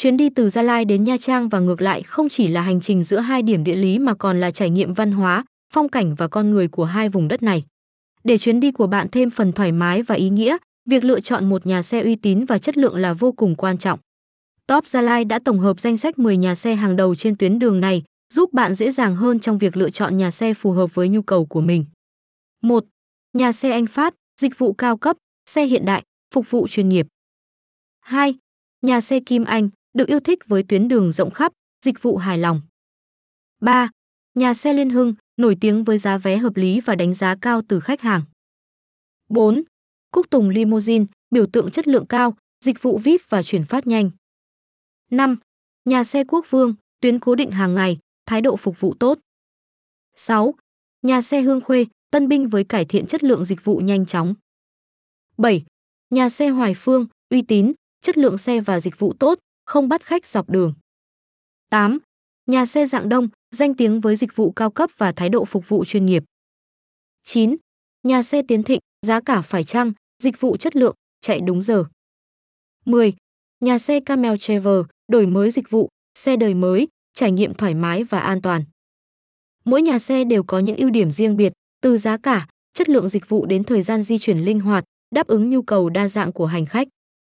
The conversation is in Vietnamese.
Chuyến đi từ Gia Lai đến Nha Trang và ngược lại không chỉ là hành trình giữa hai điểm địa lý mà còn là trải nghiệm văn hóa, phong cảnh và con người của hai vùng đất này. Để chuyến đi của bạn thêm phần thoải mái và ý nghĩa, việc lựa chọn một nhà xe uy tín và chất lượng là vô cùng quan trọng. Top Gia Lai đã tổng hợp danh sách 10 nhà xe hàng đầu trên tuyến đường này, giúp bạn dễ dàng hơn trong việc lựa chọn nhà xe phù hợp với nhu cầu của mình. 1. Nhà xe Anh Phát, dịch vụ cao cấp, xe hiện đại, phục vụ chuyên nghiệp. 2. Nhà xe Kim Anh, được yêu thích với tuyến đường rộng khắp, dịch vụ hài lòng. 3. Nhà xe Liên Hưng, nổi tiếng với giá vé hợp lý và đánh giá cao từ khách hàng. 4. Cúc Tùng Limousine, biểu tượng chất lượng cao, dịch vụ VIP và chuyển phát nhanh. 5. Nhà xe Quốc Vương, tuyến cố định hàng ngày, thái độ phục vụ tốt. 6. Nhà xe Hương Khuê, tân binh với cải thiện chất lượng dịch vụ nhanh chóng. 7. Nhà xe Hoài Phương, uy tín, chất lượng xe và dịch vụ tốt, không bắt khách dọc đường. 8. Nhà xe dạng đông, danh tiếng với dịch vụ cao cấp và thái độ phục vụ chuyên nghiệp. 9. Nhà xe Tiến Thịnh, giá cả phải chăng, dịch vụ chất lượng, chạy đúng giờ. 10. Nhà xe Camel Travel, đổi mới dịch vụ, xe đời mới, trải nghiệm thoải mái và an toàn. Mỗi nhà xe đều có những ưu điểm riêng biệt, từ giá cả, chất lượng dịch vụ đến thời gian di chuyển linh hoạt, đáp ứng nhu cầu đa dạng của hành khách.